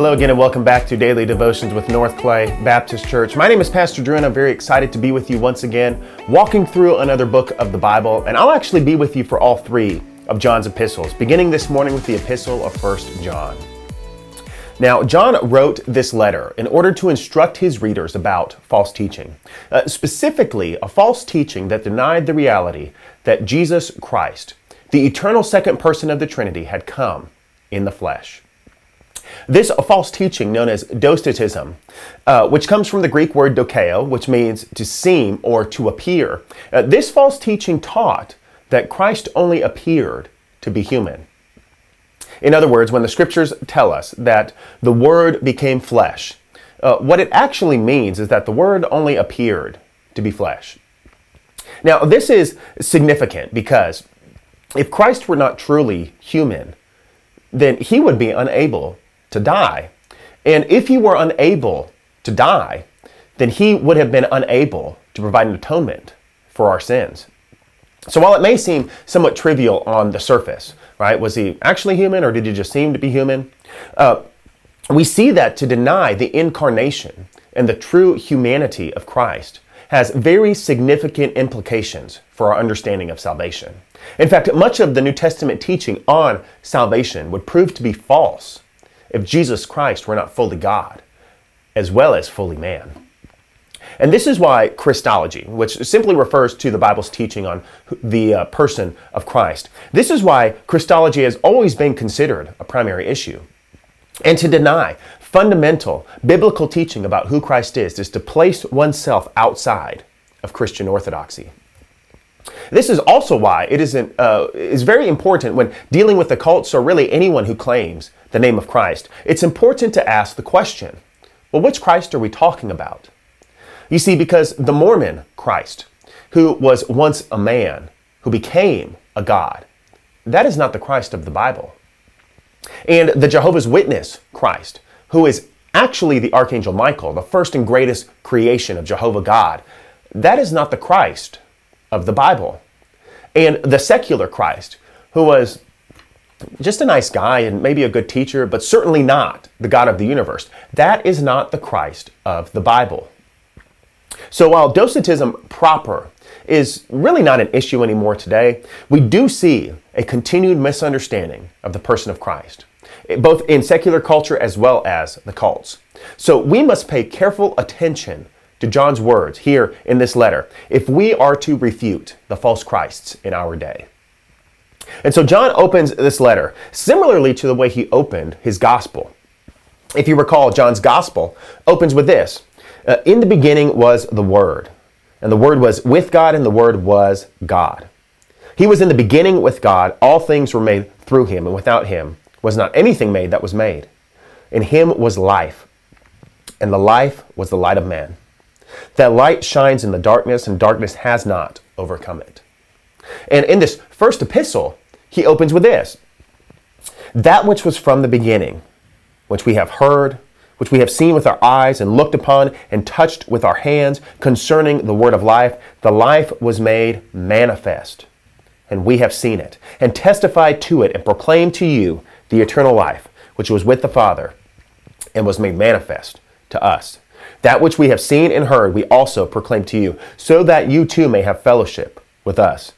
Hello again, and welcome back to Daily Devotions with North Clay Baptist Church. My name is Pastor Drew, and I'm very excited to be with you once again, walking through another book of the Bible. And I'll actually be with you for all three of John's epistles, beginning this morning with the epistle of 1 John. Now, John wrote this letter in order to instruct his readers about false teaching, uh, specifically a false teaching that denied the reality that Jesus Christ, the eternal second person of the Trinity, had come in the flesh. This false teaching, known as Docetism, uh, which comes from the Greek word dokeo, which means to seem or to appear, uh, this false teaching taught that Christ only appeared to be human. In other words, when the scriptures tell us that the Word became flesh, uh, what it actually means is that the Word only appeared to be flesh. Now, this is significant because if Christ were not truly human, then he would be unable to die. And if he were unable to die, then he would have been unable to provide an atonement for our sins. So while it may seem somewhat trivial on the surface, right, was he actually human or did he just seem to be human? Uh, we see that to deny the incarnation and the true humanity of Christ has very significant implications for our understanding of salvation. In fact, much of the New Testament teaching on salvation would prove to be false if Jesus Christ were not fully God as well as fully man. And this is why Christology, which simply refers to the Bible's teaching on the uh, person of Christ, this is why Christology has always been considered a primary issue. And to deny fundamental biblical teaching about who Christ is is to place oneself outside of Christian orthodoxy. This is also why it is, uh, is very important when dealing with the cults or really anyone who claims the name of Christ. It's important to ask the question well, which Christ are we talking about? You see, because the Mormon Christ, who was once a man, who became a God, that is not the Christ of the Bible. And the Jehovah's Witness Christ, who is actually the Archangel Michael, the first and greatest creation of Jehovah God, that is not the Christ of the Bible. And the secular Christ, who was just a nice guy and maybe a good teacher, but certainly not the God of the universe. That is not the Christ of the Bible. So while Docetism proper is really not an issue anymore today, we do see a continued misunderstanding of the person of Christ, both in secular culture as well as the cults. So we must pay careful attention to John's words here in this letter if we are to refute the false Christs in our day. And so John opens this letter similarly to the way he opened his gospel. If you recall, John's gospel opens with this uh, In the beginning was the Word, and the Word was with God, and the Word was God. He was in the beginning with God. All things were made through him, and without him was not anything made that was made. In him was life, and the life was the light of man. That light shines in the darkness, and darkness has not overcome it. And in this first epistle, he opens with this That which was from the beginning, which we have heard, which we have seen with our eyes, and looked upon, and touched with our hands concerning the word of life, the life was made manifest. And we have seen it, and testified to it, and proclaimed to you the eternal life, which was with the Father, and was made manifest to us. That which we have seen and heard, we also proclaim to you, so that you too may have fellowship with us.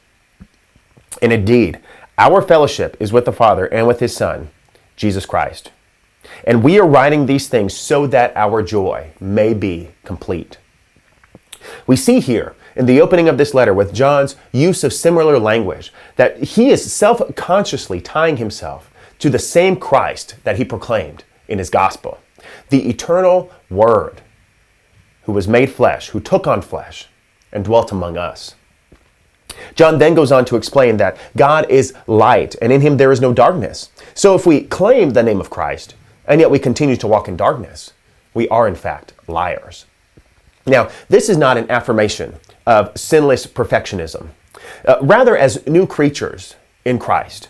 And indeed, our fellowship is with the Father and with His Son, Jesus Christ. And we are writing these things so that our joy may be complete. We see here in the opening of this letter with John's use of similar language that he is self consciously tying himself to the same Christ that he proclaimed in his gospel, the eternal Word who was made flesh, who took on flesh and dwelt among us. John then goes on to explain that God is light and in him there is no darkness. So if we claim the name of Christ and yet we continue to walk in darkness, we are in fact liars. Now, this is not an affirmation of sinless perfectionism. Uh, rather, as new creatures in Christ,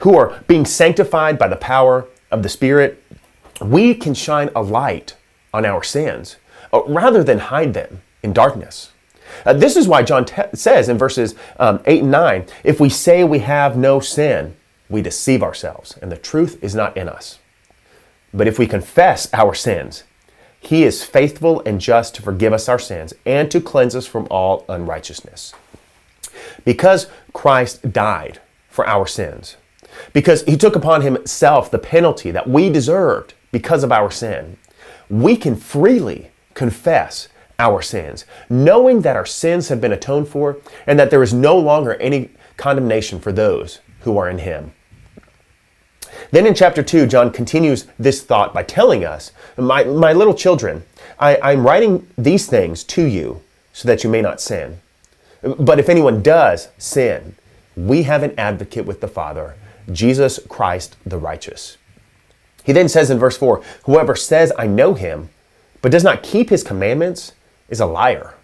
who are being sanctified by the power of the Spirit, we can shine a light on our sins uh, rather than hide them in darkness. Uh, this is why John says in verses um, 8 and 9 if we say we have no sin, we deceive ourselves, and the truth is not in us. But if we confess our sins, he is faithful and just to forgive us our sins and to cleanse us from all unrighteousness. Because Christ died for our sins, because he took upon himself the penalty that we deserved because of our sin, we can freely confess our sins, knowing that our sins have been atoned for and that there is no longer any condemnation for those who are in him. Then in chapter 2, John continues this thought by telling us, My, my little children, I, I'm writing these things to you so that you may not sin. But if anyone does sin, we have an advocate with the Father, Jesus Christ the righteous. He then says in verse 4 Whoever says, I know him, but does not keep his commandments, is a liar,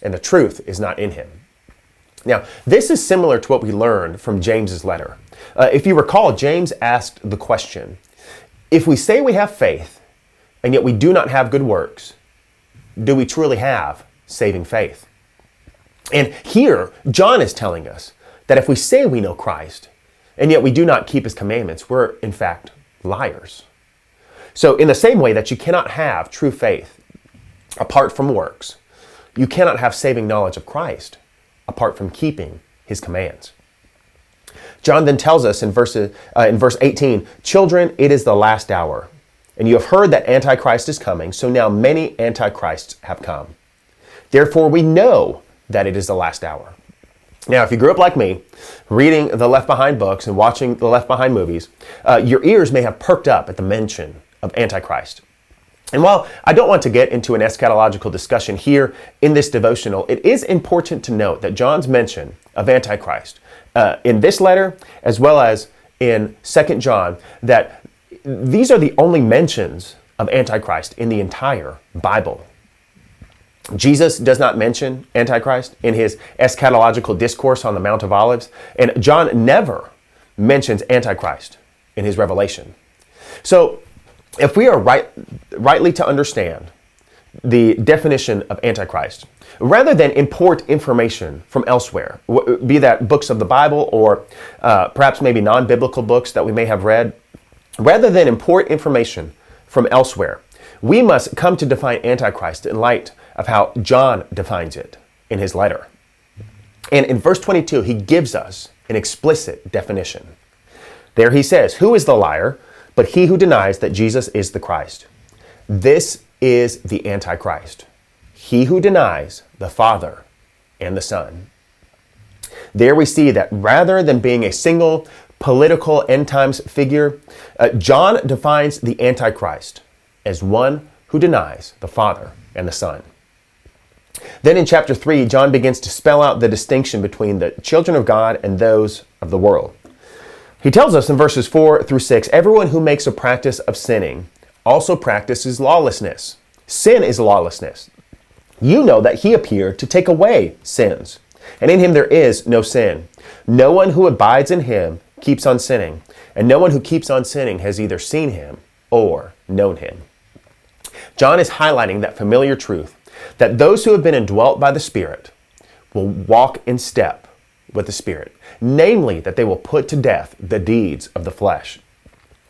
and the truth is not in him. Now, this is similar to what we learned from James's letter. Uh, if you recall, James asked the question If we say we have faith, and yet we do not have good works, do we truly have saving faith? And here, John is telling us that if we say we know Christ, and yet we do not keep his commandments, we're in fact liars. So, in the same way that you cannot have true faith apart from works, you cannot have saving knowledge of Christ apart from keeping his commands. John then tells us in verse, uh, in verse 18 Children, it is the last hour, and you have heard that Antichrist is coming, so now many Antichrists have come. Therefore, we know that it is the last hour. Now, if you grew up like me, reading the Left Behind books and watching the Left Behind movies, uh, your ears may have perked up at the mention of Antichrist. And while I don't want to get into an eschatological discussion here in this devotional, it is important to note that John's mention of Antichrist uh, in this letter, as well as in 2 John, that these are the only mentions of Antichrist in the entire Bible. Jesus does not mention Antichrist in his eschatological discourse on the Mount of Olives, and John never mentions Antichrist in his revelation. So, if we are right, rightly to understand the definition of Antichrist, rather than import information from elsewhere, be that books of the Bible or uh, perhaps maybe non biblical books that we may have read, rather than import information from elsewhere, we must come to define Antichrist in light of how John defines it in his letter. And in verse 22, he gives us an explicit definition. There he says, Who is the liar but he who denies that Jesus is the Christ? This is the Antichrist, he who denies the Father and the Son. There we see that rather than being a single political end times figure, uh, John defines the Antichrist as one who denies the Father and the Son. Then in chapter 3, John begins to spell out the distinction between the children of God and those of the world. He tells us in verses 4 through 6 everyone who makes a practice of sinning also practices lawlessness. Sin is lawlessness. You know that he appeared to take away sins, and in him there is no sin. No one who abides in him keeps on sinning, and no one who keeps on sinning has either seen him or known him. John is highlighting that familiar truth that those who have been indwelt by the Spirit will walk in step with the Spirit, namely, that they will put to death the deeds of the flesh.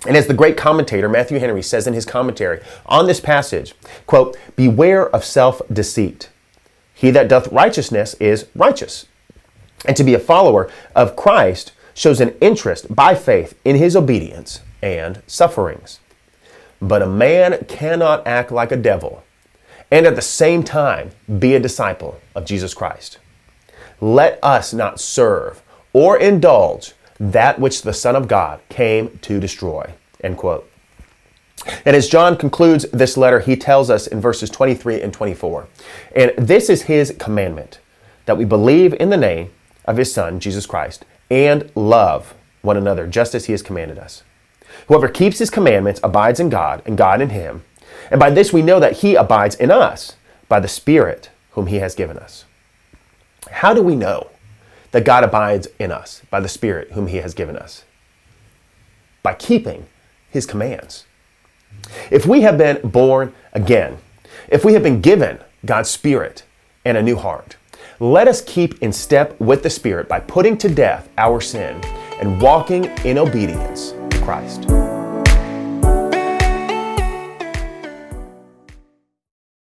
And as the great commentator Matthew Henry says in his commentary on this passage, quote, Beware of self deceit. He that doth righteousness is righteous. And to be a follower of Christ shows an interest by faith in his obedience and sufferings. But a man cannot act like a devil and at the same time be a disciple of Jesus Christ. Let us not serve or indulge that which the Son of God came to destroy. End quote. And as John concludes this letter, he tells us in verses 23 and 24, and this is his commandment, that we believe in the name of his Son, Jesus Christ, and love one another, just as he has commanded us. Whoever keeps his commandments abides in God, and God in him. And by this we know that he abides in us by the Spirit whom he has given us. How do we know that God abides in us by the Spirit whom he has given us? By keeping his commands. If we have been born again, if we have been given God's Spirit and a new heart, let us keep in step with the Spirit by putting to death our sin and walking in obedience to Christ.